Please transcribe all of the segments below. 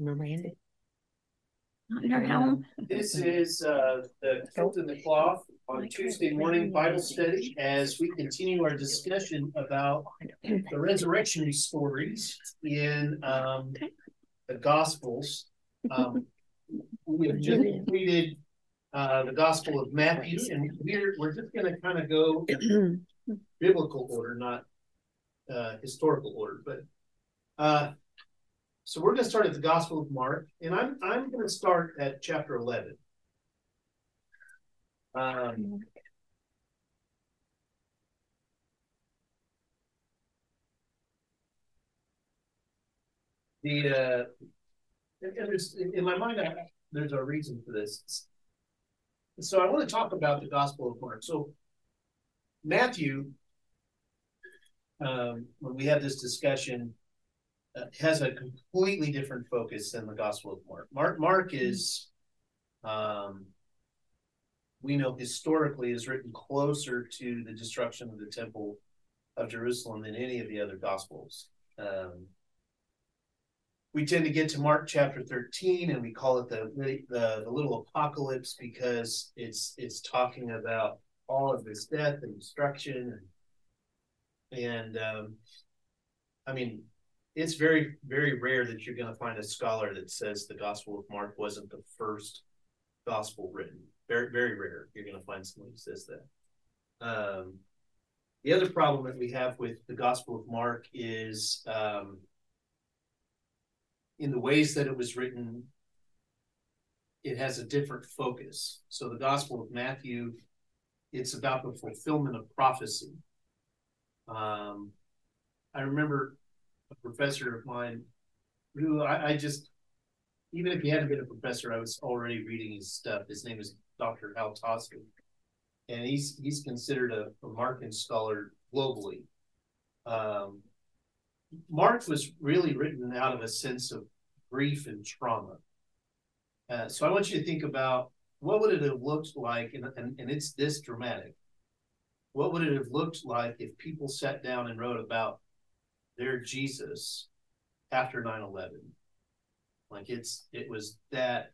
Miranda. Not in our home. This is uh, the Kilt in the Cloth on Tuesday morning Bible study as we continue our discussion about the resurrection stories in um, the Gospels. Um, we have just completed uh, the Gospel of Matthew, and we're we're just going to kind of go biblical order, not uh, historical order, but uh, so we're going to start at the Gospel of Mark, and I'm I'm going to start at chapter eleven. Um, the uh, and there's in my mind, I, there's a reason for this. So I want to talk about the Gospel of Mark. So Matthew, um, when we had this discussion, has a completely different focus than the Gospel of Mark. Mark, Mark is, um, we know historically, is written closer to the destruction of the Temple of Jerusalem than any of the other Gospels. Um, we tend to get to Mark chapter 13 and we call it the, the, the little apocalypse because it's it's talking about all of this death and destruction and and um, I mean it's very very rare that you're going to find a scholar that says the Gospel of Mark wasn't the first gospel written. Very very rare. You're going to find someone who says that. Um, the other problem that we have with the Gospel of Mark is um, in the ways that it was written. It has a different focus. So the Gospel of Matthew, it's about the fulfillment of prophecy. Um, I remember a professor of mine who I, I, just, even if he hadn't been a professor, I was already reading his stuff. His name is Dr. Hal Taussig, and he's he's considered a, a Markan scholar globally. Um, Mark was really written out of a sense of grief and trauma. Uh, so I want you to think about what would it have looked like, and, and, and it's this dramatic. What would it have looked like if people sat down and wrote about their Jesus after 9-11? Like it's it was that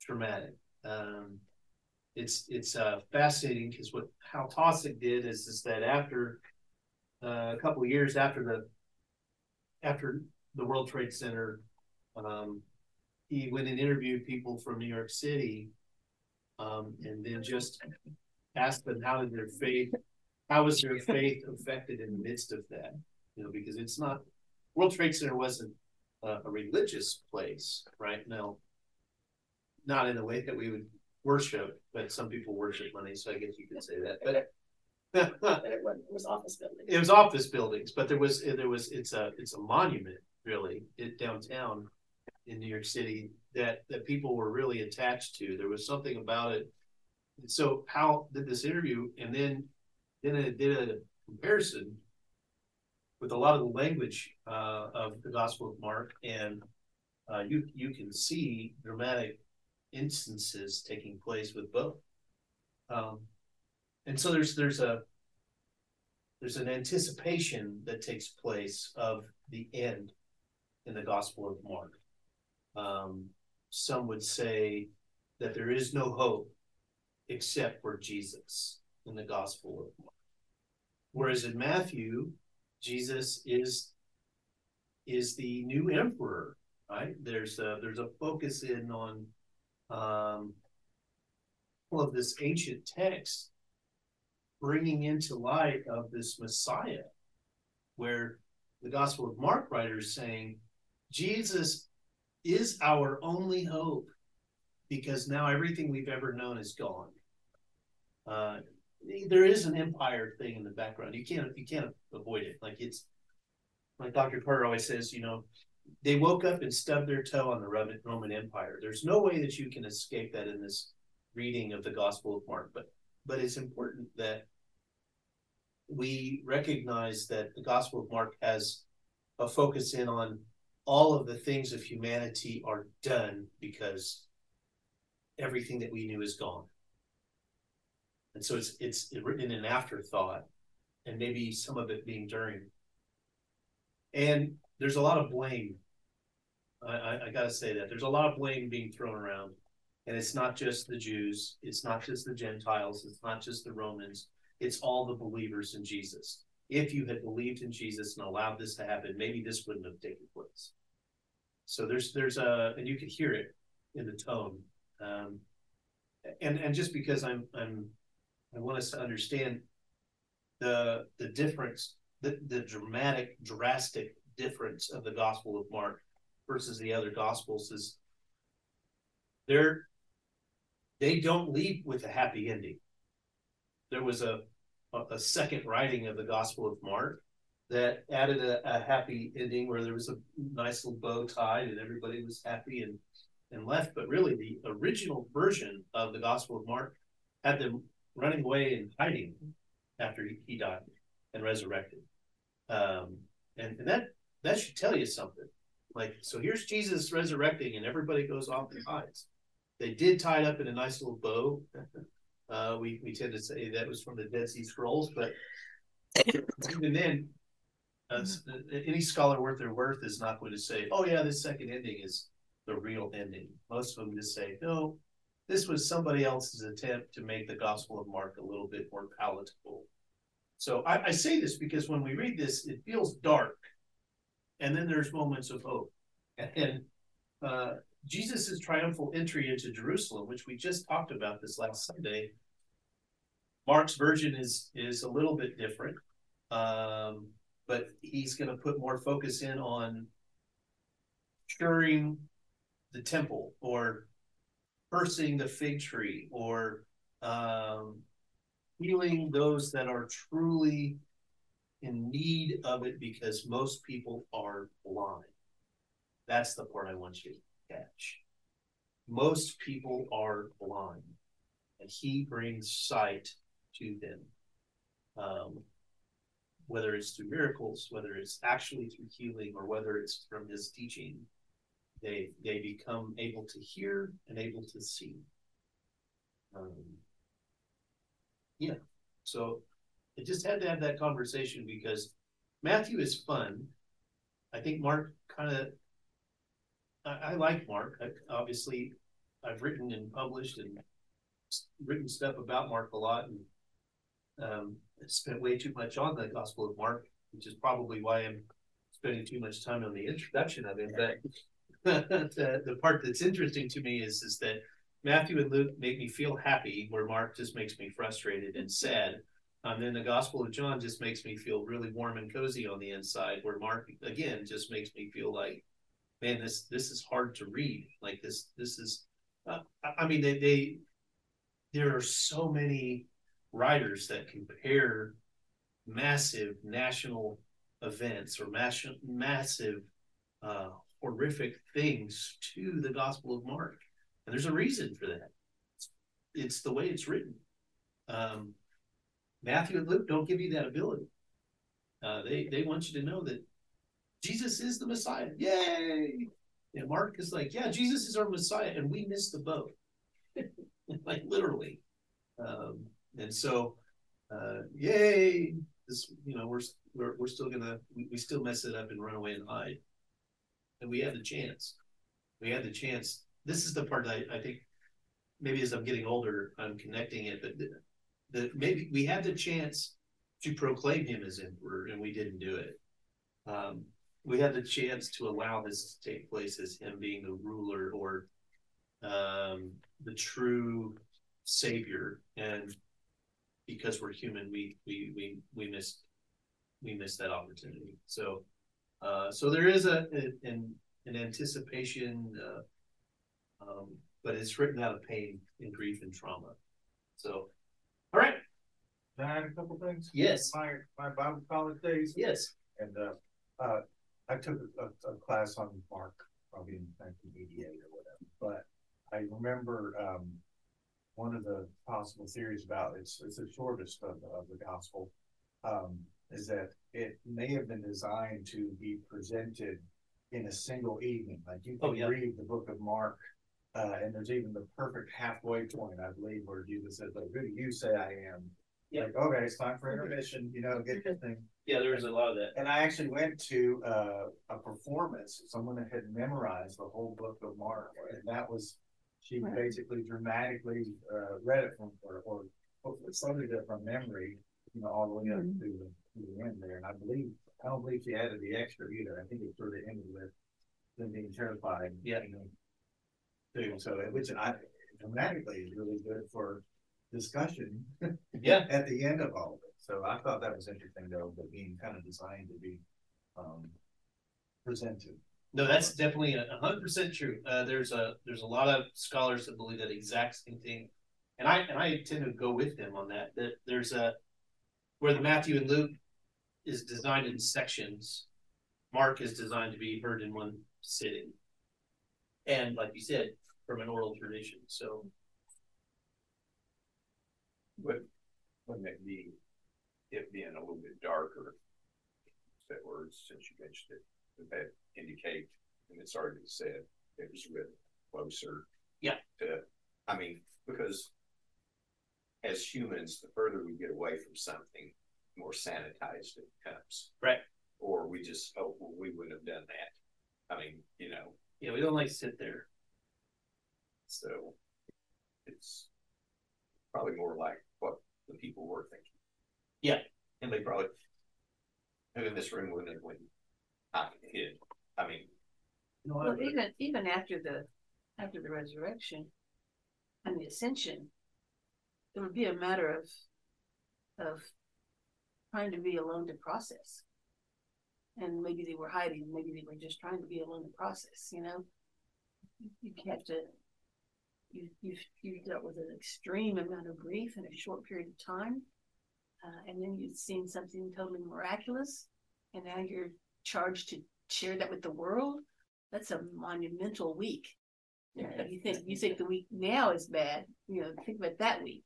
traumatic. Um, it's it's uh, fascinating because what Hal Taussig did is is that after uh, a couple years after the after the World Trade Center, um, he went and interviewed people from New York City, um, and then just asked them how did their faith, how was their faith affected in the midst of that? You know, because it's not World Trade Center wasn't a, a religious place, right? No, not in the way that we would worship, but some people worship money, so I guess you could say that. But it was office buildings. It was office buildings, but there was there was it's a it's a monument really it, downtown in New York City that that people were really attached to. There was something about it. And so Hal did this interview, and then then it did a comparison with a lot of the language uh, of the Gospel of Mark, and uh, you you can see dramatic instances taking place with both. Um, and so there's there's a there's an anticipation that takes place of the end in the Gospel of Mark. Um, some would say that there is no hope except for Jesus in the Gospel of Mark. Whereas in Matthew, Jesus is is the new emperor, right? There's a there's a focus in on um, all of this ancient text bringing into light of this Messiah, where the Gospel of Mark writer is saying Jesus is our only hope because now everything we've ever known is gone. Uh, there is an empire thing in the background. You can't you can't avoid it. Like it's like Dr. Carter always says, you know, they woke up and stubbed their toe on the Roman Empire. There's no way that you can escape that in this reading of the Gospel of Mark. But but it's important that we recognize that the Gospel of Mark has a focus in on all of the things of humanity are done because everything that we knew is gone. And so it's it's written in an afterthought, and maybe some of it being during. And there's a lot of blame I, I, I gotta say that. There's a lot of blame being thrown around. And it's not just the Jews, it's not just the Gentiles, it's not just the Romans, it's all the believers in Jesus. If you had believed in Jesus and allowed this to happen, maybe this wouldn't have taken place. So there's there's a and you could hear it in the tone. Um, and and just because I'm I'm I want us to understand the the difference, the the dramatic, drastic difference of the Gospel of Mark versus the other Gospels is they're they don't leave with a happy ending. There was a a, a second writing of the Gospel of Mark that added a, a happy ending where there was a nice little bow tied and everybody was happy and and left. But really, the original version of the Gospel of Mark had them running away and hiding after he, he died and resurrected. Um, and, and that that should tell you something. Like, so here's Jesus resurrecting, and everybody goes off and hides. They did tie it up in a nice little bow. Uh, we we tend to say that was from the Dead Sea Scrolls, but even then, uh, any scholar worth their worth is not going to say, "Oh yeah, this second ending is the real ending." Most of them just say, "No, this was somebody else's attempt to make the Gospel of Mark a little bit more palatable." So I, I say this because when we read this, it feels dark, and then there's moments of hope, and uh, Jesus' triumphal entry into Jerusalem, which we just talked about this last Sunday. Mark's version is is a little bit different, um, but he's going to put more focus in on curing the temple or cursing the fig tree or um, healing those that are truly in need of it because most people are blind. That's the part I want you to catch. Most people are blind, and he brings sight to them. Um, whether it's through miracles, whether it's actually through healing, or whether it's from his teaching, they they become able to hear and able to see. Um, yeah, so I just had to have that conversation because Matthew is fun. I think Mark kind of. I, I, like Mark. I, obviously, I've written and published and written stuff about Mark a lot, and um, spent way too much on the Gospel of Mark, which is probably why I'm spending too much time on the introduction of it. But the, the part that's interesting to me is is that Matthew and Luke make me feel happy, where Mark just makes me frustrated and sad. And then the Gospel of John just makes me feel really warm and cozy on the inside, where Mark again just makes me feel like, man, this this is hard to read. Like this this is, uh, I mean, they they there are so many writers that compare massive national events or massive massive uh, horrific things to the Gospel of Mark, and there's a reason for that. It's, the way it's written. Um, Matthew and Luke don't give you that ability. Uh, they they want you to know that Jesus is the Messiah. Yay! And Mark is like, yeah, Jesus is our Messiah, and we missed the boat, like literally. Um, and so, uh, yay! This, you know, we're we're we're still gonna we, we still mess it up and run away and hide and we had the chance. We had the chance. This is the part that I, I think maybe as I'm getting older, I'm connecting it, but the, maybe we had the chance to proclaim him as emperor and we didn't do it. Um, we had the chance to allow this to take place as him being the ruler or um, the true savior. And because we're human, we we we we missed we missed that opportunity. So uh, so there is a, a an, an anticipation, uh, um, but it's written out of pain and grief and trauma. So, all right. Can I add a couple things? Yes. My my Bible college days. Yes. And uh, uh, I took a, a, class on Mark probably in 1988 or whatever. But I remember um, one of the possible theories about it's it's the shortest of, of the gospel. Um, is that it may have been designed to be presented in a single evening. Like you can Oh, yeah. read the book of Mark, uh, and there's even the perfect halfway point, I believe, where Jesus says, "But who do you say I am?" Yeah. Like, okay, it's time for intermission, you know, get your thing. Yeah, there was a lot of that. And I actually went to uh, a performance, someone that had memorized the whole book of Mark, and that was, she Right. basically dramatically uh, read it from, or, or hopefully studied it from memory, you know, all the way up Mhm. to the, end there. And I believe, I don't believe she added the extra either. I think it sort of ended with them being terrified. Yeah. you know, Too, so, which I, dramatically is really good for discussion Yeah, at the end of all of it. So I thought that was interesting though, but being kind of designed to be um presented. no, that's definitely hundred percent true. Uh, there's a, there's a lot of scholars that believe that exact same thing. And I, and I tend to go with them on that, that there's a, where the Matthew and Luke is designed in sections. Mark is designed to be heard in one sitting. And like you said, from an oral tradition, so. But wouldn't it be, it being a little bit darker? That words, since you mentioned it, would that indicate, and it's already said, it was written closer. Yeah. To, I mean, because. As humans, the further we get away from something, the more sanitized it becomes. Right. Or we just, oh, well, we wouldn't have done that. I mean, you know, Yeah, we don't like to sit there. so. It's. Probably more like what the people were thinking. Yeah. And they probably. Who in this room wouldn't have went. I hid, I mean, You know, Well, what? even, even after the, after the resurrection and the ascension, it would be a matter of, of trying to be alone to process. And maybe they were hiding, maybe they were just trying to be alone to process, you know? You have to, you, you've, you've dealt with an extreme amount of grief in a short period of time. Uh, and then you've seen something totally miraculous, and now you're charged to share that with the world that's a monumental week. If you think you think the week now is bad, you know, think about that week.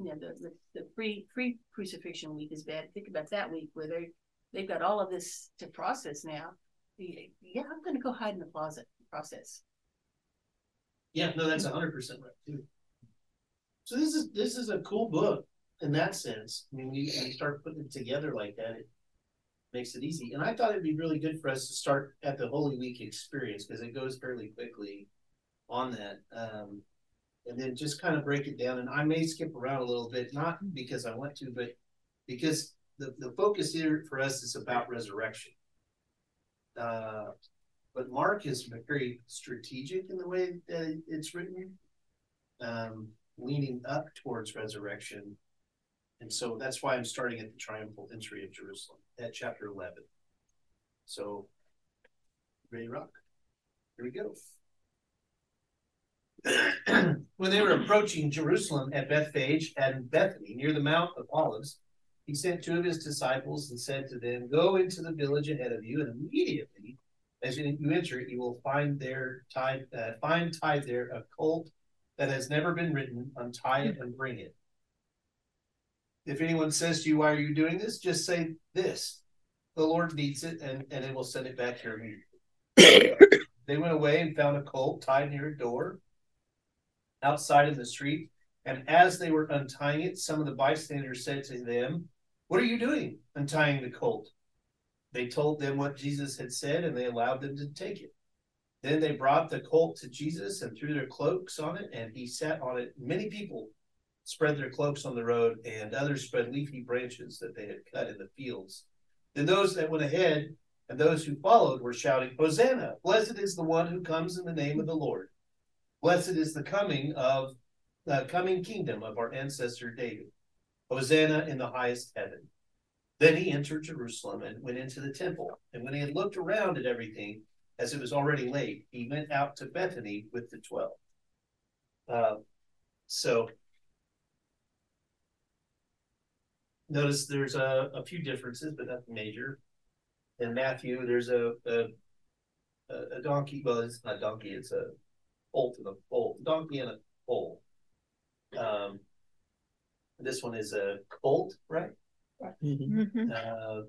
You know, the the, the pre pre crucifixion week is bad. Think about that week where they they've got all of this to process now. Yeah, I'm gonna go hide in the closet process. Yeah, no, that's hundred percent right too. So this is, this is a cool book in that sense. I mean, you, you start putting it together like that, it makes it easy. And I thought it'd be really good for us to start at the Holy Week experience because it goes fairly quickly on that. Um, and then just kind of break it down. And I may skip around a little bit, not because I want to, but because the, the focus here for us is about resurrection. Uh, but Mark is very strategic in the way that it's written, um, leaning up towards resurrection. And so that's why I'm starting at the triumphal entry of Jerusalem at chapter 11. So, ready rock? Here we go. When they were approaching Jerusalem at Bethphage and Bethany near the Mount of Olives, he sent two of his disciples and said to them, Go into the village ahead of you, and immediately as you, enter it, you will find there tied, uh, find tied there a colt that has never been ridden. Untie it and bring it. If anyone says to you, "Why are you doing this?" just say this: "The Lord needs it, and and it will send it back here immediately." they went away and found a colt tied near a door outside in the street. And as they were untying it, some of the bystanders said to them, "What are you doing, untying the colt?" They told them what Jesus had said, and they allowed them to take it. Then they brought the colt to Jesus and threw their cloaks on it, and he sat on it. Many people spread their cloaks on the road, and others spread leafy branches that they had cut in the fields. Then those that went ahead and those who followed were shouting, Hosanna! Blessed is the one who comes in the name of the Lord. Blessed is the coming of the coming kingdom of our ancestor David. Hosanna in the highest heaven. Then he entered Jerusalem and went into the temple. And when he had looked around at everything, as it was already late, he went out to Bethany with the twelve. Uh, so notice there's a, a few differences, but nothing major. In Matthew, there's a a, a donkey. Well, it's not a donkey; it's a colt and a foal. Donkey and a foal. Um, this one is a colt, right? Mhm. uh,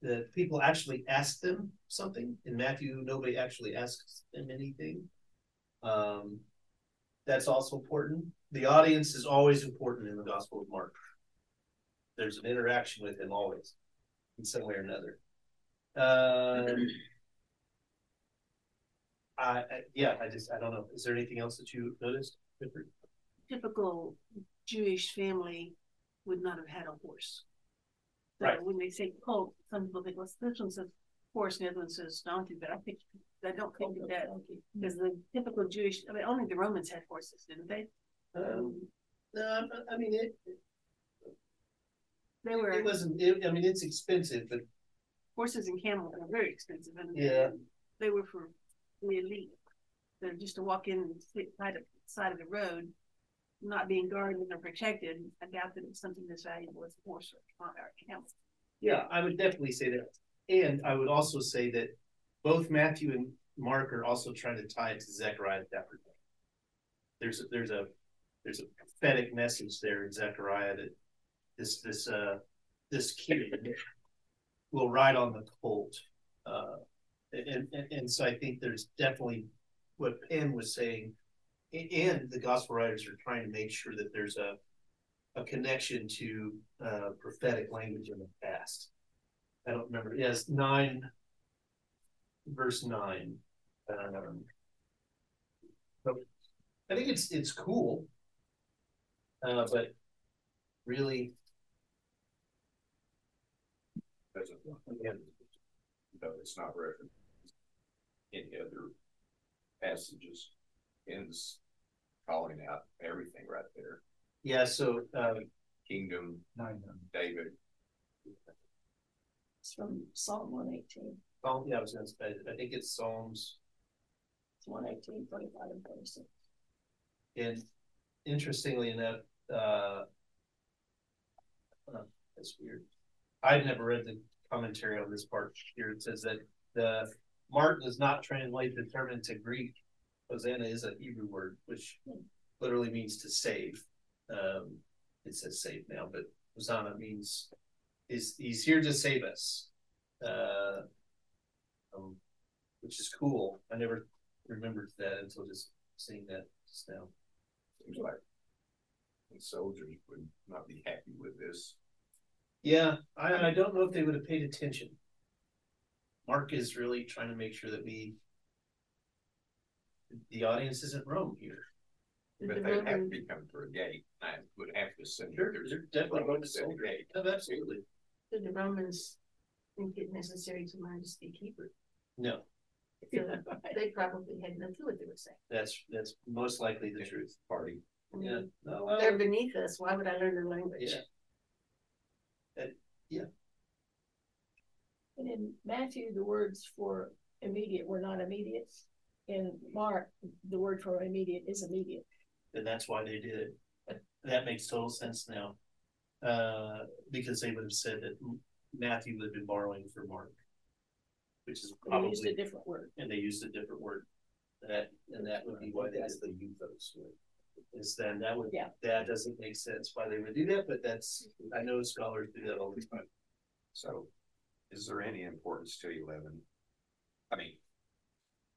the people actually ask them something. In Matthew, nobody actually asks them anything. Um, that's also important. The audience is always important in the Gospel of Mark. there's an interaction with him always, in some way or another. Um. I, I, yeah, I just, I don't know, is there anything else that you noticed? Typical Jewish family would not have had a horse. So Right. When they say colt, some people think, well, this one says horse and the other one says donkey, but I think, I don't think of that. Because the typical Jewish, I mean, only the Romans had horses, didn't they? Um, no, I- I mean, it, They it wasn't, it, I mean, it's expensive, but horses and camels are very expensive and. Yeah. They were for the elite. They're just to walk in and sit by the side of the road, not being guarded or protected. I doubt that it's something as valuable as a horse or a camel. Yeah, I would definitely say that. And I would also say that both Matthew and Mark are also trying to tie it to Zechariah. There's a, there's a, there's a prophetic message there in Zechariah that this, this, uh, this kid will ride on the colt. Uh, and, and, and so I think there's definitely what Penn was saying. And the gospel writers are trying to make sure that there's a, a connection to uh, prophetic language in the past. I don't remember. Yes, nine, verse nine. Um, I think it's it's cool, uh, but really, no, it's not referenced. Any other passages ends calling out everything right there. yeah. So uh, Kingdom, Nine, um, David, It's from Psalm one eighteen, Psalm, yeah, I was going to say. I think it's Psalms, it's one eighteen, twenty-five and twenty-six. and interestingly enough, uh, uh, that's weird. I've never read the commentary on this part here. It says that the Mark does not translate the term into Greek. Hosanna is a Hebrew word, which literally means to save. Um, it says save now, but Hosanna means is he's here to save us. Uh, um, which is cool. I never remembered that until just seeing that just now. seems like the soldiers would not be happy with this. Yeah, I, I don't know if they would have paid attention. Mark is really trying to make sure that we, the audience isn't Rome here. But they have to Roman- be coming through a gate. I would have to assume. They're, there's they're definitely going to Romans at the gate. Oh, absolutely. Did the Romans think it necessary to learn to speak Hebrew? No, So They probably had no clue what they were saying. that's, that's most likely the truth. Party. I mean, Yeah, no, well, They're beneath us. Why would I learn their language? yeah. Uh, and in Matthew, the words for immediate were not immediate. In Mark, the word for immediate is immediate. And that's why they did it. That makes total sense now. Uh, because they would have said that Matthew would have been borrowing from Mark. Which is They used a different word. and they used a different word. That, and that would be why they That's did the ethos. right? is then that would, Yeah. that doesn't make sense why they would do that, but that's, I know scholars do that all the time. So is there any importance to eleven? I mean,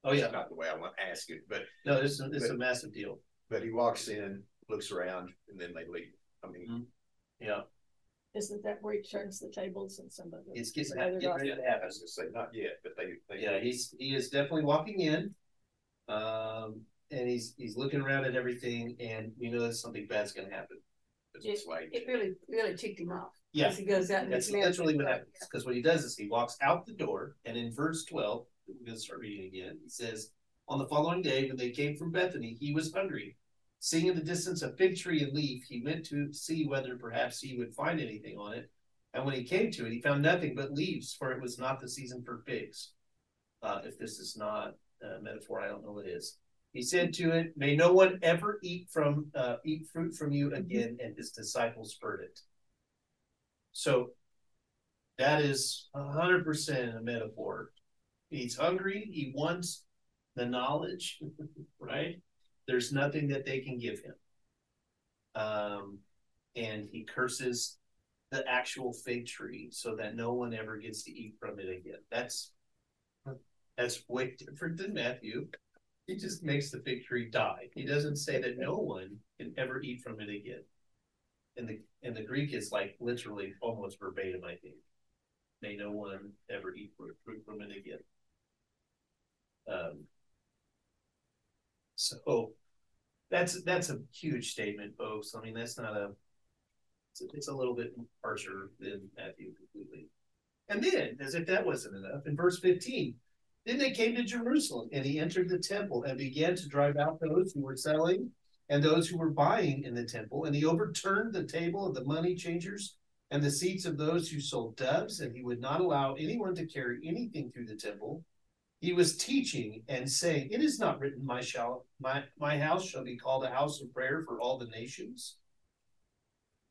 Oh, it's yeah, not the way I want to ask it, but, no, this is, it's a massive deal, but he walks in, looks around, and then they leave. I mean, yeah, Isn't that where he turns the tables and some of the? it's getting, some other getting ready gospel- to I happen. was gonna say, not yet, but they, they. Yeah, he's, he is definitely walking in. Um, and he's, he's looking around at everything and we know that something bad's gonna happen. It's like, It really, really ticked him off. Yeah, As he goes out and. that's, that's really what happens, because what he does is he walks out the door and in verse twelve, we're gonna start reading again, he says. On the following day, when they came from Bethany, he was hungry. Seeing in the distance a fig tree and leaf, he went to see whether perhaps he would find anything on it. And when he came to it, he found nothing but leaves, for it was not the season for figs. Uh, if this is not a metaphor, I don't know what is. He said to it, May no one ever eat from uh, eat fruit from you again, and his disciples heard it. So that is a hundred percent a metaphor. He's hungry, he wants the knowledge, right? There's nothing that they can give him. Um, and he curses the actual fig tree so that no one ever gets to eat from it again. That's that's way different than Matthew. He just makes the fig tree die. He doesn't say that no one can ever eat from it again. In the, in the Greek, it's like literally almost verbatim, I think. May no one ever eat fruit from it again. Um. So, that's, that's a huge statement, folks. I mean, that's not a. It's, a- it's a little bit harsher than Matthew completely. And then, as if that wasn't enough, in verse fifteen, then they came to Jerusalem, and he entered the temple and began to drive out those who were selling and those who were buying in the temple, and he overturned the table of the money changers and the seats of those who sold doves, and he would not allow anyone to carry anything through the temple. He was teaching and saying, It is not written, My shall my, my house shall be called a house of prayer for all the nations.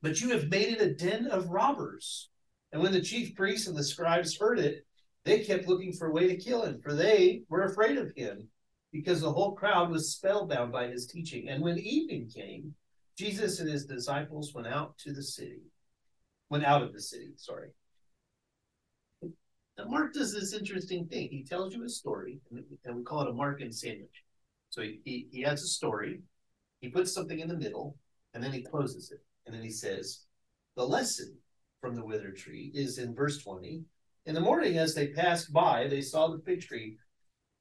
But you have made it a den of robbers. And when the chief priests and the scribes heard it, they kept looking for a way to kill him, for they were afraid of him, because the whole crowd was spellbound by his teaching. And when evening came, Jesus and his disciples went out to the city, went out of the city, sorry. Now, Mark does this interesting thing. He tells you a story, and we call it a Markan sandwich. So he, he, he has a story, he puts something in the middle, and then he closes it. And then he says, The lesson from the withered tree is in verse 20. In the morning, as they passed by, they saw the fig tree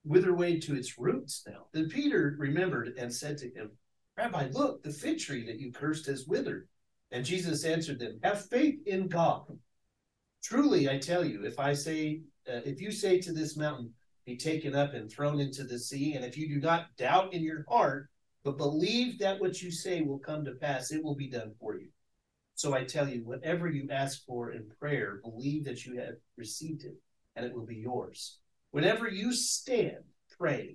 wither away to its roots now. Then Peter remembered and said to him, Rabbi, look, the fig tree that you cursed has withered. And Jesus answered them, Have faith in God. Truly, I tell you, if I say, uh, if you say to this mountain, be taken up and thrown into the sea, and if you do not doubt in your heart, but believe that what you say will come to pass, it will be done for you. So I tell you, whatever you ask for in prayer, believe that you have received it, and it will be yours. Whenever you stand, pray,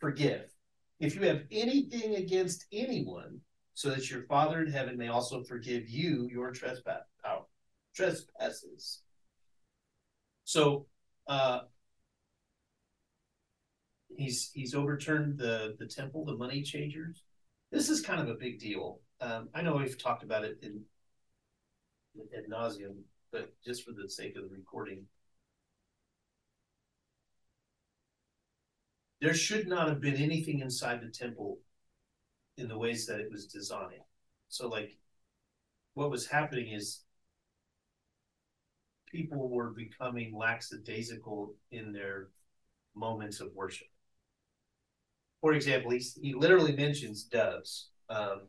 forgive. If you have anything against anyone, so that your Father in heaven may also forgive you your trespass, trespasses. So, uh, he's he's overturned the the temple, the money changers. This is kind of a big deal. Um, I know we've talked about it in ad nauseum, but just for the sake of the recording, there should not have been anything inside the temple in the ways that it was designed. So, like, what was happening is people were becoming lackadaisical in their moments of worship. For example, he, he literally mentions doves. Um,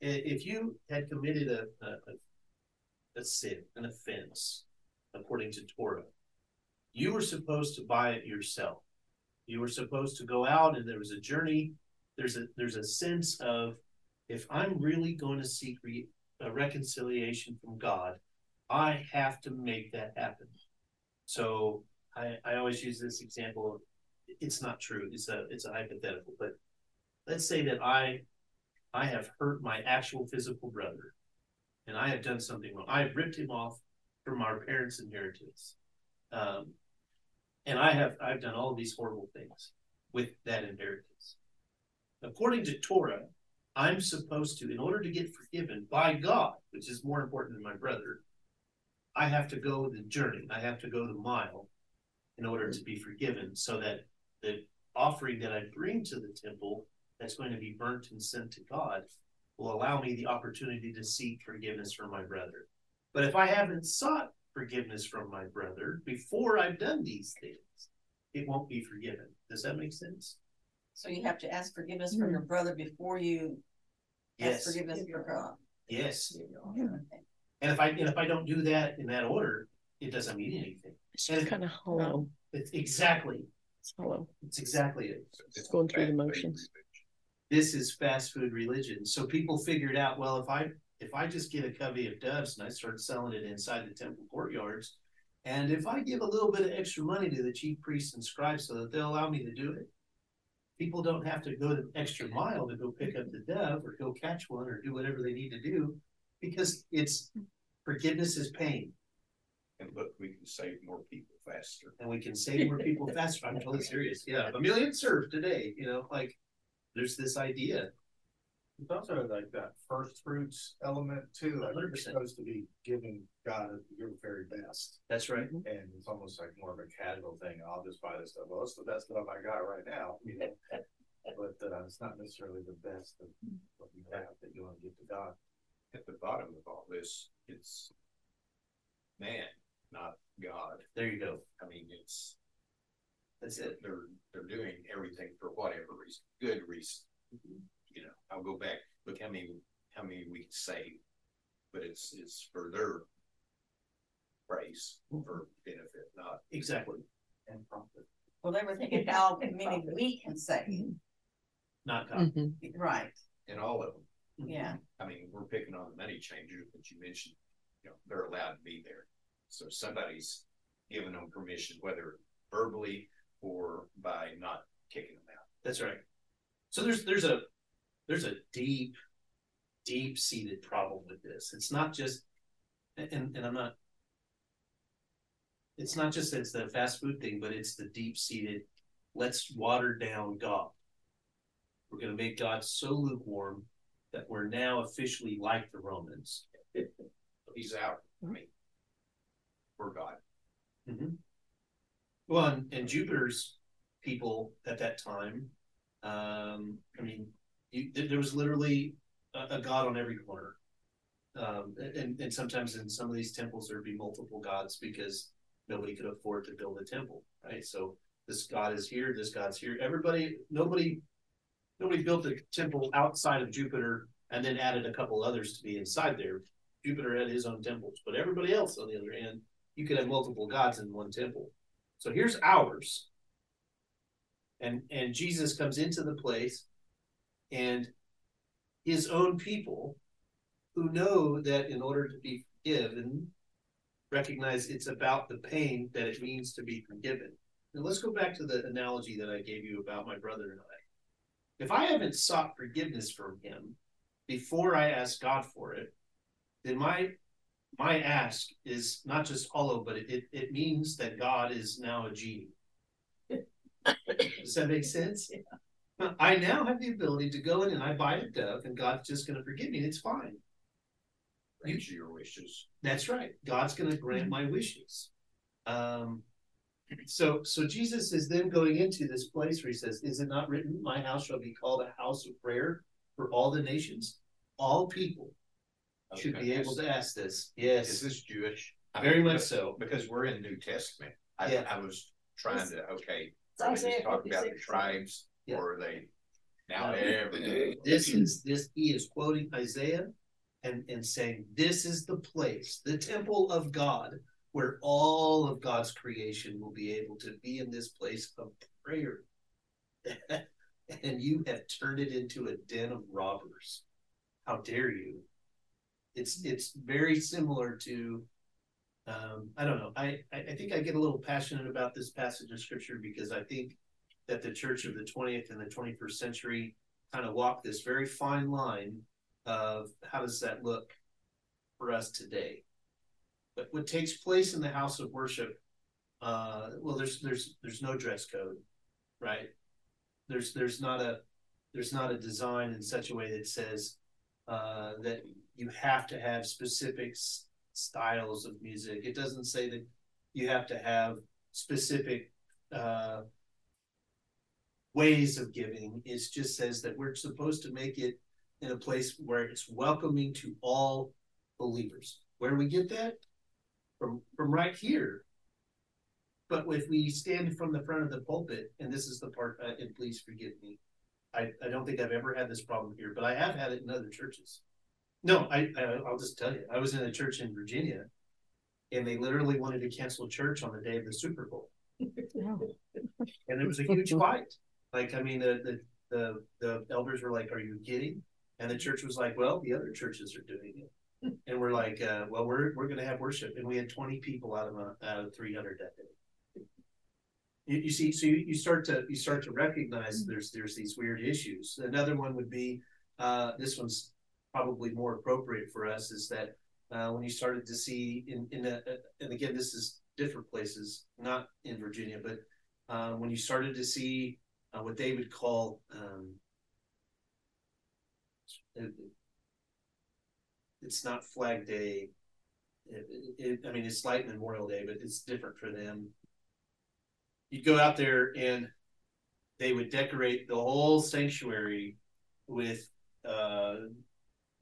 if you had committed a, a, a sin, an offense, according to Torah, you were supposed to buy it yourself. You were supposed to go out, and there was a journey. There's a there's a sense of if I'm really going to seek re, a reconciliation from God, I have to make that happen. So I, I always use this example. It's not true. It's a it's a hypothetical, but let's say that I I have hurt my actual physical brother, and I have done something wrong. I've ripped him off from our parents' inheritance, um, and I have I've done all these horrible things with that inheritance. According to Torah, I'm supposed to, in order to get forgiven by God, which is more important than my brother, I have to go the journey. I have to go the mile in order to be forgiven, so that the offering that I bring to the temple that's going to be burnt and sent to God will allow me the opportunity to seek forgiveness from my brother. But if I haven't sought forgiveness from my brother before I've done these things, it won't be forgiven. Does that make sense? So you have to ask forgiveness from hmm. your brother before you Yes. ask forgiveness for God. Yes. Okay. And if I and if I don't do that in that order, it doesn't mean anything. It's just kind of hollow. It's exactly. It's hollow. It's exactly it. It's going through the motions. this is fast food religion. So people figured out, well, if I if I just get a covey of doves and I start selling it inside the temple courtyards, and if I give a little bit of extra money to the chief priests and scribes so that they'll allow me to do it, people don't have to go the extra mile to go pick up the dove or go catch one or do whatever they need to do because it's forgiveness is pain And look, we can save more people faster. and we can save more people faster. I'm totally serious. Yeah, a million served today. You know, like there's this idea. It's also like that first fruits element too, like you're supposed to be giving God your very best. That's right. And it's almost like more of a casual thing. I'll just buy this stuff. Well, it's the best stuff I got right now, you know. But uh, it's not necessarily the best of what you have that you want to give to God. at the bottom of all this, it's man, not God. There you go. I mean, it's, That's it. they're, they're doing everything for whatever reason, good reason. You know, I'll go back, look how many, how many we save, but it's, it's for their praise, for benefit, not Exactly. And profit. Well, they were thinking how many we can say, Not God. Mhm. right, in all of them. yeah. I mean, we're picking on the money changers, but you mentioned, you know, they're allowed to be there. So somebody's giving them permission, whether verbally or by not kicking them out. That's right. So there's there's a there's a deep, deep seated problem with this. It's not just and and I'm not it's not just that it's the fast food thing, but it's the deep seated let's water down God. We're gonna make God so lukewarm that we're now officially like the Romans. He's out. I mean, we're God. Well, and, and Jupiter's people at that time, um, I mean, you, there was literally a, a god on every corner. Um, and, and sometimes in some of these temples there'd be multiple gods because nobody could afford to build a temple, right? So this god is here, this god's here. Everybody, nobody, nobody built a temple outside of Jupiter and then added a couple others to be inside there. Jupiter had his own temples, but everybody else, on the other hand, you could have multiple gods in one temple. So here's ours. And and Jesus comes into the place and his own people who know that in order to be forgiven, recognize it's about the pain that it means to be forgiven. Now let's go back to the analogy that I gave you about my brother and I. If I haven't sought forgiveness from him before I ask God for it, then my my ask is not just hollow, but it, it, it means that God is now a genie. Does that make sense? I now have the ability to go in and I buy a dove, and God's just going to forgive me. and It's fine. Grant you your wishes. That's right. God's going to grant my wishes. Um, so, so Jesus is then going into this place where he says, "Is it not written, My house shall be called a house of prayer for all the nations? All people I was should gonna be able to ask this." Yes. Is Yes, this Jewish? I very mean, much because- so. Because we're in New Testament. I, Yeah. I was trying to, okay, It's are they just Isaiah talking about the tribes Yeah. or are they now No. everything? This is this he is quoting Isaiah and, and saying, This is the place, the temple of God, where all of God's creation will be able to be in this place of prayer. and you have turned it into a den of robbers. How dare you? It's it's very similar to um, I don't know. I I think I get a little passionate about this passage of scripture because I think that the church of the 20th and the 21st century kind of walk this very fine line of how does that look for us today. But what takes place in the house of worship, uh, well, there's there's there's no dress code, right? There's there's not a there's not a design in such a way that says uh, that you have to have specific s- styles of music. It doesn't say that you have to have specific uh, ways of giving. is just says that we're supposed to make it in a place where it's welcoming to all believers. Where do we get that? From from right here. But if we stand from the front of the pulpit, and this is the part, uh, and please forgive me, I, I don't think I've ever had this problem here, but I have had it in other churches. No, I, I I'll just tell you, I was in a church in Virginia, and they literally wanted to cancel church on the day of the Super Bowl and there was a huge fight. Like, I mean, the, the the the elders were like, "Are you kidding?" And the church was like, "Well, the other churches are doing it," and we're like, uh, "Well, we're we're going to have worship," and we had twenty people out of a, out of three hundred that day. You, you see, so you, you start to you start to recognize there's there's these weird issues. Another one would be uh, this one's probably more appropriate for us is that uh, when you started to see in in a, and again this is different places, not in Virginia, but uh, when you started to see uh, what they would call um, it- it's not Flag Day. It, it, I mean, it's like Memorial Day, but it's different for them. You'd go out there and they would decorate the whole sanctuary with uh,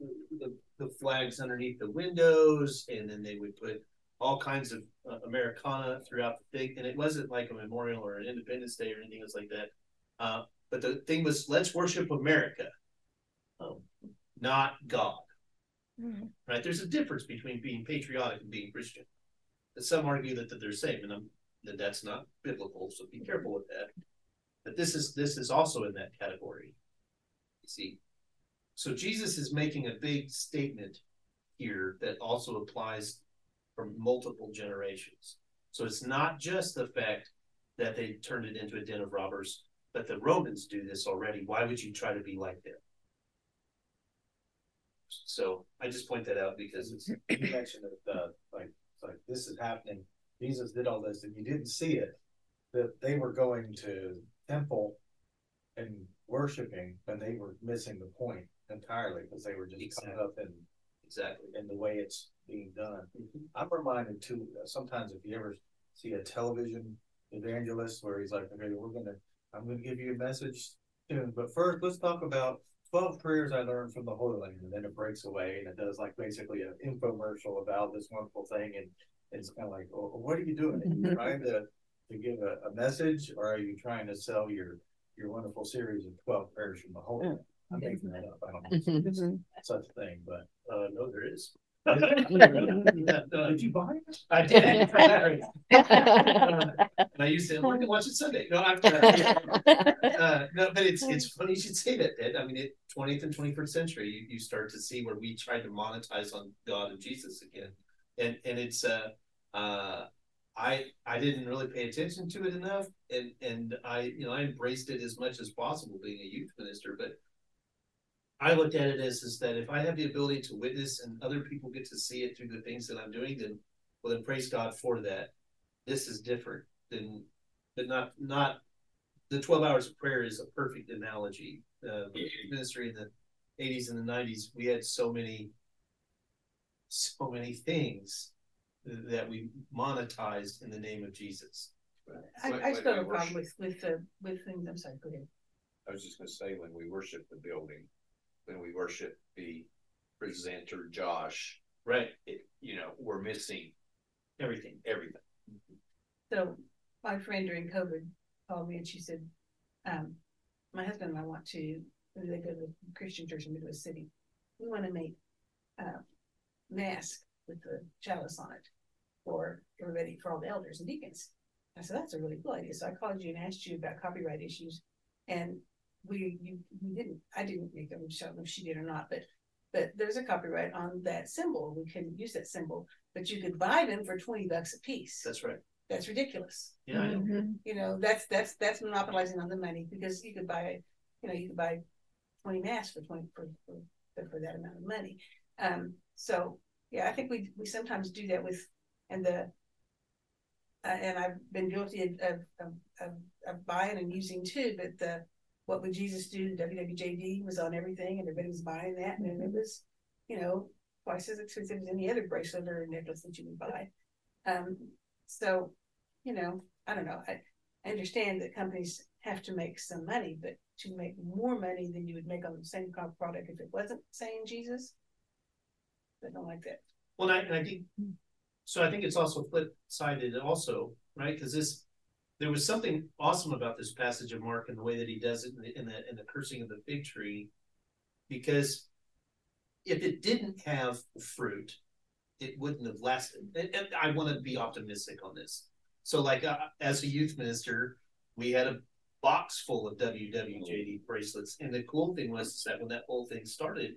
the, the flags underneath the windows, and then they would put all kinds of uh, Americana throughout the thing. And it wasn't like a memorial or an Independence Day or anything else like that. Uh, but the thing was, let's worship America, um, not God. Mhm. Right? There's a difference between being patriotic and being Christian. But some argue that, that they're the same, and I'm, that that's not biblical. So be careful with that. But this is this is also in that category. You see, so Jesus is making a big statement here that also applies for multiple generations. So it's not just the fact that they turned it into a den of robbers, but the Romans do this already. Why would you try to be like them? So I just point that out because it's You mentioned that, uh, like, like this is happening, Jesus did all this and you didn't see it. That they were going to temple and worshiping, but they were missing the point entirely because they were just caught up in, exactly. in the way it's being done. I'm reminded too, sometimes if you ever see a television evangelist where he's like, okay, we're gonna, I'm gonna give you a message soon, but first let's talk about twelve prayers I learned from the Holy Land, and then it breaks away and it does like basically an infomercial about this wonderful thing, and it's kind of like, well, what are you doing? Are you trying to, to give a, a message, or are you trying to sell your, your wonderful series of twelve prayers from the Holy Land? I'm making that up, I don't know if Mhm. such a thing, but. Uh, no, there is. Did you buy it? I did. And I used to look and watch it Sunday. No, I'm uh, no, but it's it's funny you should say that. Ed. I mean, it 20th and 21st century, you, you start to see where we tried to monetize on God and Jesus again, and and it's uh uh I I didn't really pay attention to it enough, and and I you know I embraced it as much as possible being a youth minister, but I looked at it as is that if I have the ability to witness and other people get to see it through the things that I'm doing, then well then praise God for that. This is different than but not not the 12 hours of prayer is a perfect analogy. Uh, the ministry in the 80s and the 90s, we had so many so many things that we monetized in the name of Jesus. I, Like- I like still have a problem with, with, uh, with things, I'm sorry, go ahead. I was just gonna say, when we worship the building, when we worship the presenter Josh, Right. it, you know, we're missing Everything. everything. So my friend during COVID called me and she said, um, my husband and I want to, they go to a Christian church in Midwest City. We want to make uh mask with the chalice on it for everybody, for all the elders and deacons. I said, that's a really cool idea. So I called you and asked you about copyright issues. And we, you, we didn't, I didn't make them, I don't know if she did or not, but but there's a copyright on that symbol. We couldn't use that symbol, but you could buy them for twenty bucks a piece. That's right. That's ridiculous Yeah, I know. Mhm. you know, that's, that's, that's monopolizing on the money, because you could buy, you know, you could buy twenty masks for twenty, for, for, for that amount of money. Um, so, yeah, I think we, we sometimes do that with, and the, uh, and I've been guilty of, of, of, of, of buying and using too, but the, what would Jesus do, WWJD was on everything, and everybody was buying that, and it was, you know, twice as expensive as any other bracelet or necklace that you would buy. Um, so, you know, I don't know, I, I understand that companies have to make some money, but to make more money than you would make on the same kind of product if it wasn't saying Jesus. I don't like that. Well, and I, and I think so. I think it's also flip sided, also, right? Because this, there was something awesome about this passage of Mark and the way that he does it in the in the, in the cursing of the fig tree, because if it didn't have fruit, it wouldn't have lasted. And, and I want to be optimistic on this. So, like uh, as a youth minister, we had a box full of WWJD bracelets, and the cool thing was that when that whole thing started,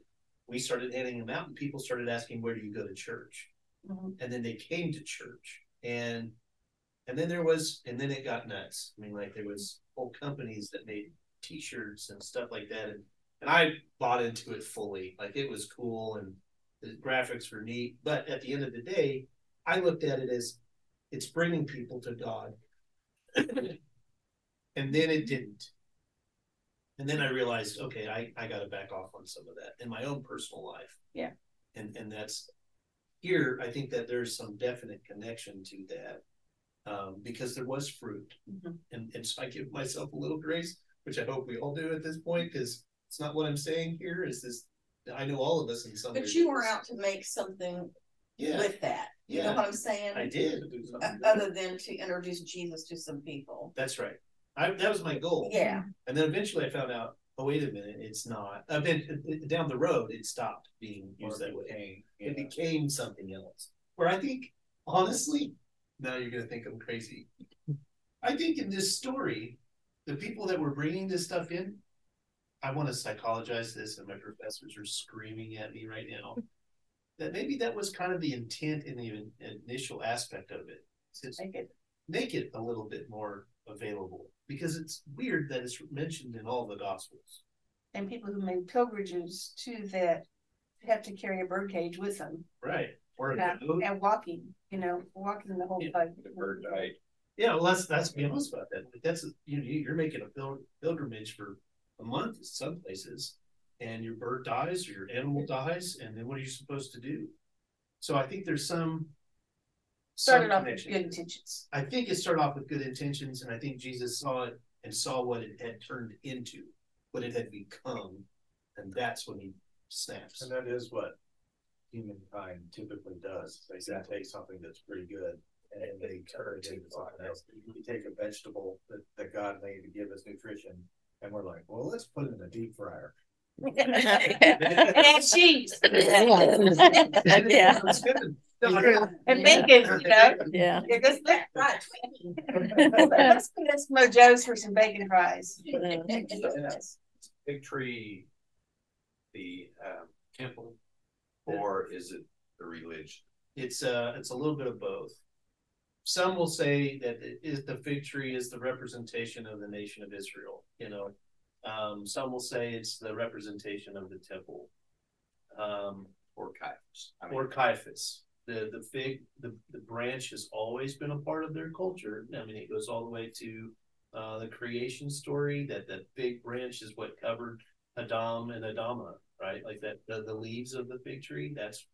we started handing them out, and people started asking, "Where do you go to church?" Mhm. And then they came to church, and and then there was, and then it got nuts. I mean, like there was whole companies that made T-shirts and stuff like that, and and I bought into it fully. Like it was cool, and the graphics were neat. But at the end of the day, I looked at it as it's bringing people to God, and then it didn't. And then I realized, okay, I, I got to back off on some of that in my own personal life. Yeah. And and that's here. I think that there's some definite connection to that um, because there was fruit, Mhm. and and so I give myself a little grace, which I hope we all do at this point, because it's not what I'm saying here. Is this I know all of us in some. But you were out to make something Yeah, with that. You know what I'm saying? I did. Other than to introduce Jesus to some people. That's right. I, that was my goal. Yeah. And then eventually I found out, oh, wait a minute, it's not. I've been down the road, it stopped being used that way. It became something else. Where I think, honestly, now you're going to think I'm crazy. I think in this story, the people that were bringing this stuff in, I want to psychologize this, and my professors are screaming at me right now. That maybe that was kind of the intent in the in- initial aspect of it. It's Make it make it a little bit more available because it's weird that it's mentioned in all the gospels. and people who made pilgrimages to that have to carry a bird cage with them Right. Or a and, walking, you know, walking the whole Yeah, five. The bird died. Yeah, well, let's let's be honest about that. Like, That's you know you're making a pil- pilgrimage for a month in some places, and your bird dies or your animal dies, and then what are you supposed to do? So I think there's some Started some off with good intentions. I think it started off with good intentions, and I think Jesus saw it and saw what it had turned into, what it had become, and that's when he snaps. And that is what humankind typically does. They say take something that's pretty good and then they turn it into something else. You take a vegetable that, that God made to give us nutrition and we're like, well, let's put it in a deep fryer. And cheese. Yeah. And bacon, you know, Yeah. it goes there, right. Let's put in some Mojo's for some bacon fries. Big tree, the um temple, or is it the religion? It's uh it's a little bit of both. Some will say that it is the fig tree is the representation of the nation of Israel, you know. Um, some will say it's the representation of the temple. Um, Or Caiaphas? I mean, or Caiaphas. The the fig the, the branch has always been a part of their culture. I mean, it goes all the way to uh, the creation story. That that big branch is what covered Adam and Adama, right? Like that the, the leaves of the fig tree. That's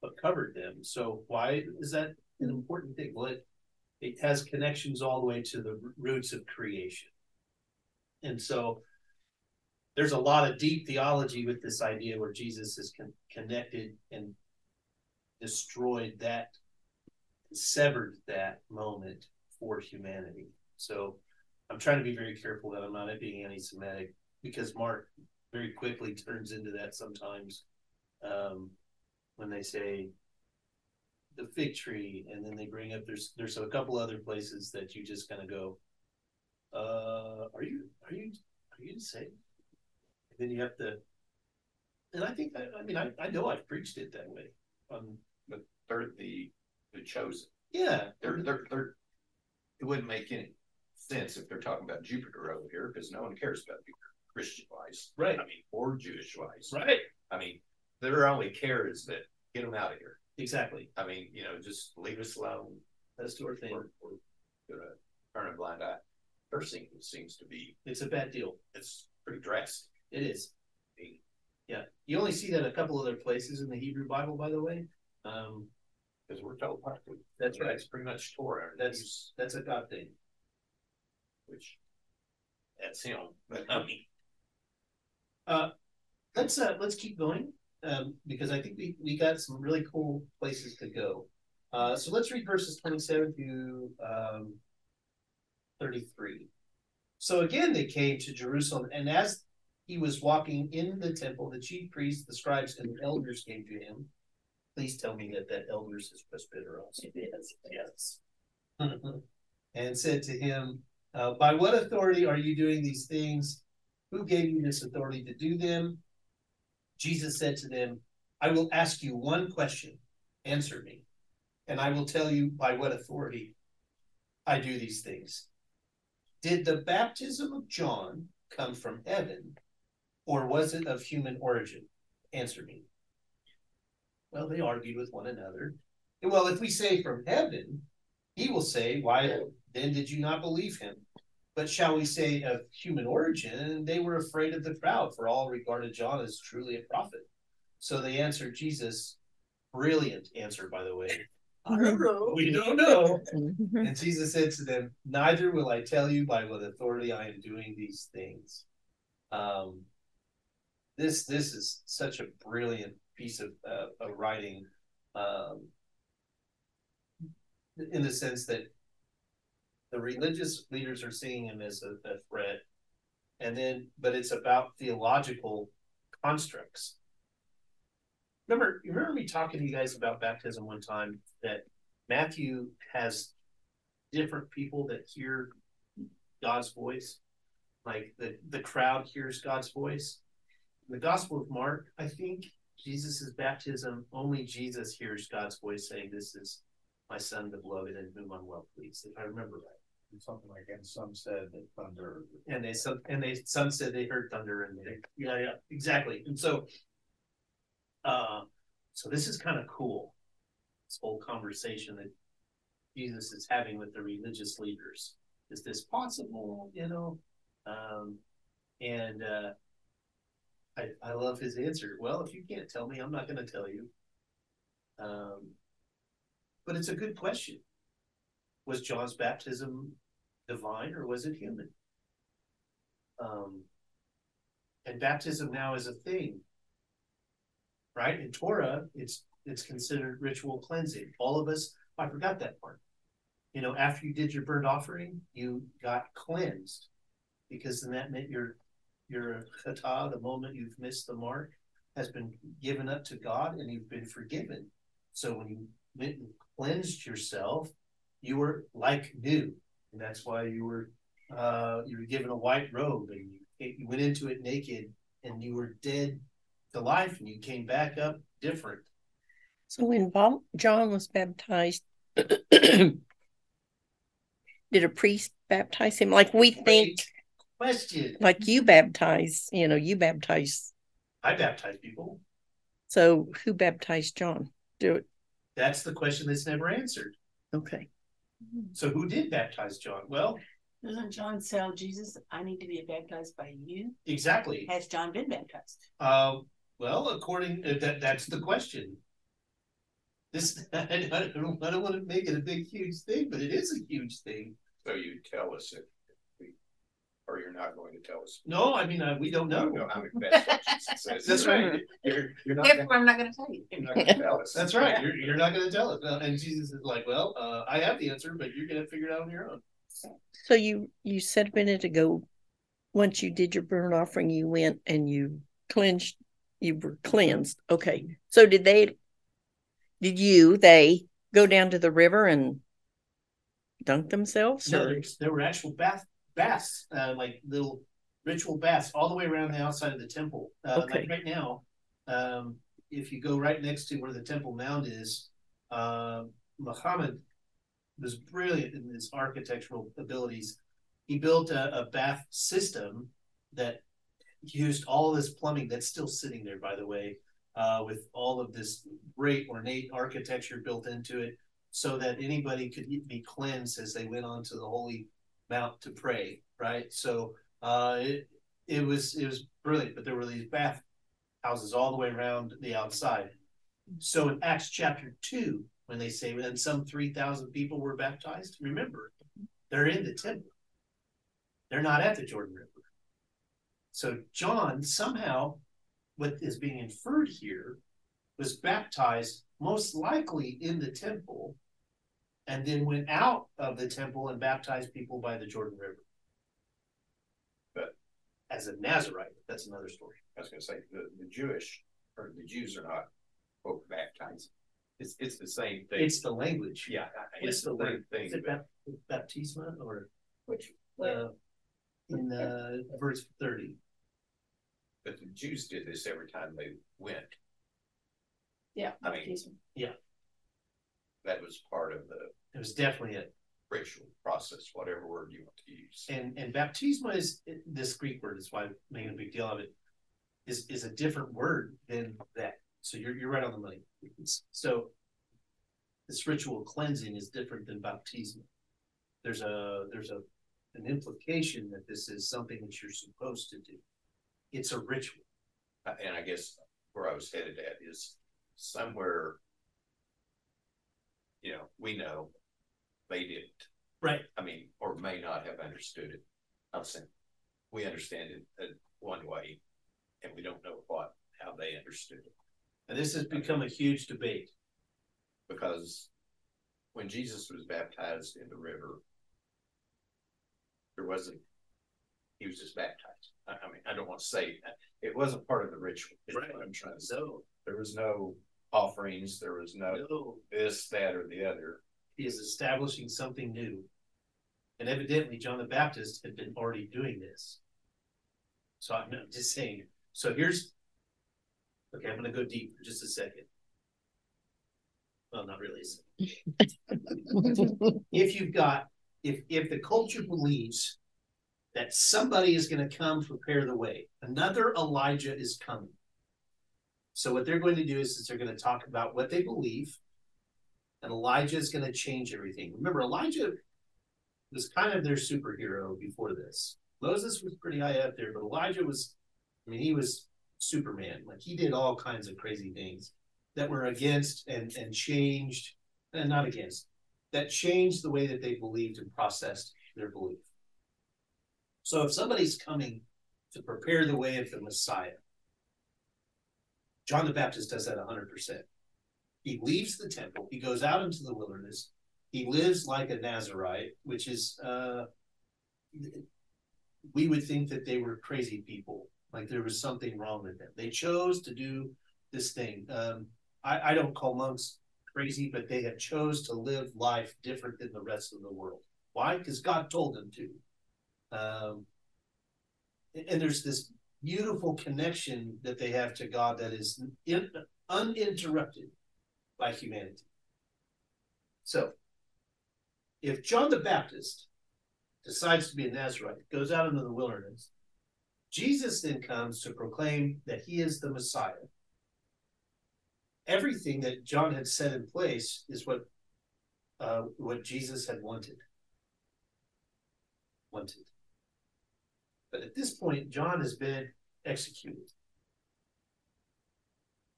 what covered them. So why is that an important thing? Well, it it has connections all the way to the roots of creation, and so there's a lot of deep theology with this idea where Jesus is con- connected and destroyed that, severed that moment for humanity. So I'm trying to be very careful that I'm not being anti-Semitic because Mark very quickly turns into that sometimes um, when they say the fig tree, and then they bring up there's there's a couple other places that you just kind of go, uh, are you are you are you saying? And then you have to, and I think I, I mean I, I know I've preached it that way. Um, they're the, the chosen. yeah, They're, they're, they're, it wouldn't make any sense if they're talking about Jupiter over here, because no one cares about Jupiter, Christian wise. Right. I mean, or Jewish wise. right, I mean, their only care is that get them out of here. exactly. I mean, you know, just leave us alone. That's the thing. We're, we're gonna turn a blind eye. Thing seems to be, It's a bad deal. it's pretty drastic. It is. Yeah, you only see that a couple other places in the Hebrew Bible, by the way. Um, Because we're told. That's right. It's pretty much Torah. that's that's a God thing. which that's him. But I mean, Let's uh let's keep going um, because I think we we got some really cool places to go. Uh, so let's read verses twenty seven to um, thirty three. So again, they came to Jerusalem, and as he was walking in the temple, the chief priests, the scribes, and the elders came to him. Please tell me that that elders is presbyteros. It is. Yes. and said to him, uh, "By what authority are you doing these things? Who gave you this authority to do them?" Jesus said to them, I will ask you one question. Answer me, and I will tell you by what authority I do these things. Did the baptism of John come from heaven, or was it of human origin? Answer me. Well, they argued with one another. Well, if we say from heaven, he will say, Why then did you not believe him? But shall we say of human origin? They were afraid of the crowd, for all regarded John as truly a prophet. So they answered Jesus. Brilliant answer, by the way. We don't know. Mhm. And Jesus said to them, Neither will I tell you by what authority I am doing these things. Um, this, this is such a brilliant piece of, uh, of writing. Um, in the sense that the religious leaders are seeing him as a, a threat. And then, but it's about theological constructs. Remember, you remember me talking to you guys about baptism one time that Matthew has different people that hear God's voice, like the the crowd hears God's voice. In the Gospel of Mark, I think Jesus' baptism, only Jesus hears God's voice saying, "This is my son, the beloved, in whom I'm well pleased." If I remember right. Something like, and some said that thunder. And they some and they some said they heard thunder and they yeah yeah exactly and so uh so this is kind of cool. This whole conversation that Jesus is having with the religious leaders. Is this possible you know? Um and uh I I love his answer. Well if you can't tell me I'm not going to tell you. Um but it's a good question. Was John's baptism divine or was it human? Um, and baptism now is a thing, right? In Torah, it's it's considered ritual cleansing. All of us, I forgot that part. You know, after you did your burnt offering, you got cleansed because then that meant your your chata, the moment you've missed the mark, has been given up to God and you've been forgiven. So when you went and cleansed yourself, you were like new, and that's why you were uh, you were given a white robe, and you, you went into it naked, and you were dead to life, and you came back up different. So when John was baptized, did a priest baptize him? Like we think, question. like you baptize, you know, you baptize. I baptize people. So who baptized John? Do it. That's the question that's never answered. Okay. So who did baptize John? Well, Doesn't John tell Jesus, I need to be baptized by you? exactly. Has John been baptized? Uh, well, according uh, that that's the question. This I don't, I don't want to make it a big huge thing, but it is a huge thing. So you tell us if we, or you're not going to tell us. No, I mean uh, we don't know. No, I mean, that's what says. That's right. You're, you're not, gonna- Therefore, I'm not gonna tell you. you're not gonna tell us. That's right. You're, you're not going to tell us. And Jesus is like, well, uh, I have the answer, but you're going to figure it out on your own. So you you said a minute ago, once you did your burnt offering, you went and you cleansed. You were cleansed. Okay. So did they? Did you? They go down to the river and dunk themselves? No, or- there, there were actual bath baths, uh, like little ritual baths, all the way around the outside of the temple. Uh, Okay. Like right now, um, if you go right next to where the Temple Mount is, uh, Muhammad was brilliant in his architectural abilities. He built a, a bath system that used all this plumbing that's still sitting there, by the way, uh, with all of this great ornate architecture built into it, so that anybody could be cleansed as they went on to the holy mount to pray. Right, so uh, it it was it was brilliant. But there were these bath houses all the way around the outside. So in Acts chapter two, when they say then some three thousand people were baptized, remember they're in the temple. They're not at the Jordan River. So John somehow, what is being inferred here, was baptized most likely in the temple, and then went out of the temple and baptized people by the Jordan River. But- as a Nazarite, that's another story. I was gonna say, the, the Jewish, or the Jews are not, quote, baptized. It's, it's the same thing. It's the language. Yeah, I- it's the same thing. Is it but- baptisma or Which, uh, in uh, verse thirty? But the Jews did this every time they went. yeah, I mean- baptism. That was part of the It was definitely it. Racial process, whatever word you want to use. And and baptisma is this Greek word. That's why I'm making a big deal of it. Is is a different word than that. So you're you're right on the money. So this ritual cleansing is different than baptisma. There's a there's a an implication that this is something that you're supposed to do. It's a ritual. Uh, And I guess where I was headed at is somewhere. You know, we know they didn't. Right. I mean, or may not have understood it. I'm saying, we understand it uh, one way. and we don't know what, how they understood it. And this has become a huge debate. Because when Jesus was baptized in the river, there wasn't, he was just baptized. I, I mean, I don't want to say, it wasn't part of the ritual. what I'm trying to say. So, There was no offerings, there was no no, this, that, or the other. He is establishing something new. And evidently John the Baptist had been already doing this. So I'm just saying, so here's, okay, I'm gonna go deep for just a second. Well, not really. If you've got, if, if the culture believes that somebody is gonna come prepare the way, another Elijah is coming. So what they're going to do is, is they're gonna talk about what they believe. And Elijah is going to change everything. Remember, Elijah was kind of their superhero before this. Moses was pretty high up there, but Elijah was, I mean, he was Superman. Like he did all kinds of crazy things that were against and and changed, and not against, that changed the way that they believed and processed their belief. So if somebody's coming to prepare the way of the Messiah, John the Baptist does that 100%. He leaves the temple, he goes out into the wilderness, he lives like a Nazarite, which is, uh, we would think that they were crazy people, like there was something wrong with them. They chose to do this thing. Um, I, I don't call monks crazy, but they have chose to live life different than the rest of the world. Why? Because God told them to. Um, and there's this beautiful connection that they have to God that is in, uninterrupted by humanity. So, if John the Baptist decides to be a Nazarite, goes out into the wilderness, Jesus then comes to proclaim that he is the Messiah. Everything that John had set in place is what uh, what Jesus had wanted. Wanted. But at this point, John has been executed.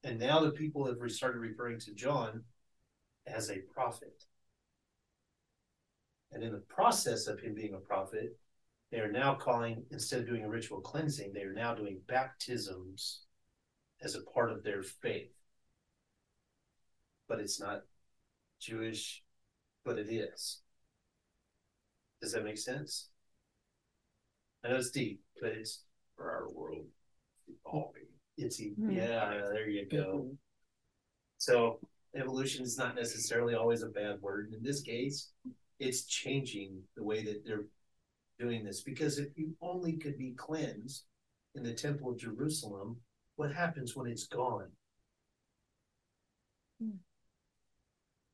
And now the people have started referring to John as a prophet. And in the process of him being a prophet, they are now calling, instead of doing a ritual cleansing, they are now doing baptisms as a part of their faith. But it's not Jewish, but it is. Does that make sense? I know it's deep, but it's for our world evolving. It's Hmm. yeah, there you go. So evolution is not necessarily always a bad word. In this case, it's changing the way that they're doing this. Because if you only could be cleansed in the temple of Jerusalem, what happens when it's gone? Hmm.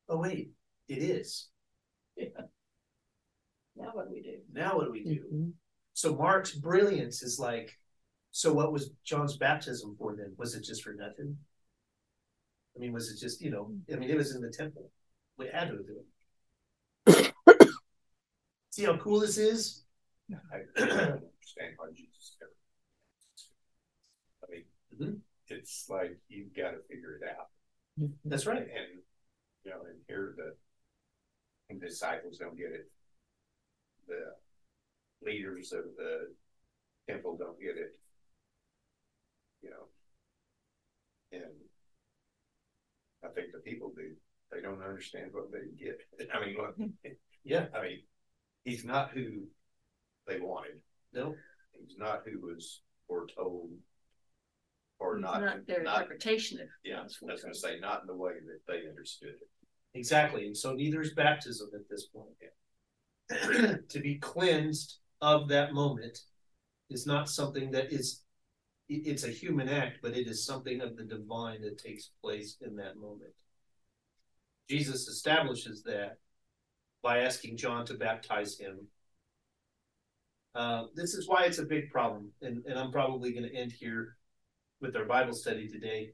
Oh wait, it is. Now what do we do? Now what do we do? Mhm. So Mark's brilliance is like, so what was John's baptism for then? Was it just for nothing? I mean, was it just, you know, I mean, it was in the temple. We had to do it. See how cool this is? I don't understand why Jesus ever. I mean, Mhm. it's like you've got to figure it out. That's right. And, you know, and here the the disciples don't get it. The leaders of the temple don't get it. You know. And I think the people do, they don't understand what they get. I mean, look, mm-hmm. Yeah. I mean, he's not who they wanted. No. He's not who was foretold. Or It's not, Not their not, interpretation of. yeah, I was gonna say, not in the way that they understood it. Exactly. And so neither is baptism at this point. Yeah. to be cleansed of that moment is not something that is it's a human act, but it is something of the divine that takes place in that moment. Jesus establishes that by asking John to baptize him. Uh, this is why it's a big problem, and, and I'm probably going to end here with our Bible study today,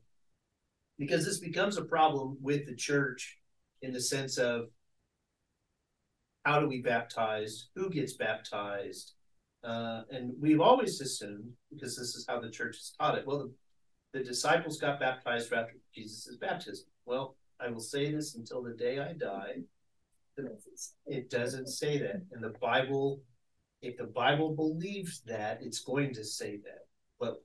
because this becomes a problem with the church in the sense of how do we baptize, who gets baptized, uh, and we've always assumed because this is how the church has taught it. Well, the, the disciples got baptized after Jesus' baptism. Well, I will say this until the day I die. It doesn't say that, and the Bible, if the Bible believes that, it's going to say that. But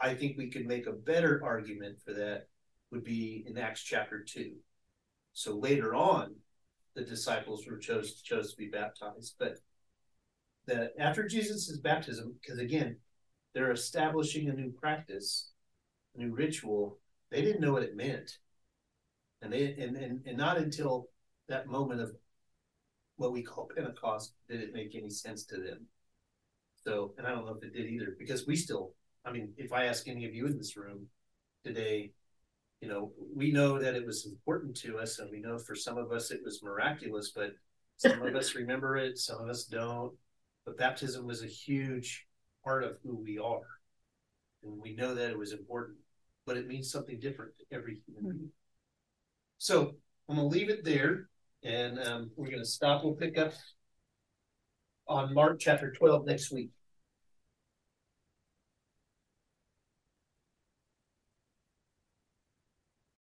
I think we could make a better argument for that would be in Acts chapter two. So later on, the disciples were chose chose to be baptized, but that after Jesus' baptism, because again, they're establishing a new practice, a new ritual. They didn't know what it meant, and they and and, and not until that moment of what we call Pentecost did it make any sense to them. So, and I don't know if it did either, because we still, I mean, if I ask any of you in this room today, you know, we know that it was important to us, and we know for some of us it was miraculous, but some of us remember it, some of us don't. But baptism was a huge part of who we are. And we know that it was important, but it means something different to every human being. So I'm gonna leave it there and um, we're gonna stop. We'll pick up on Mark chapter twelve next week.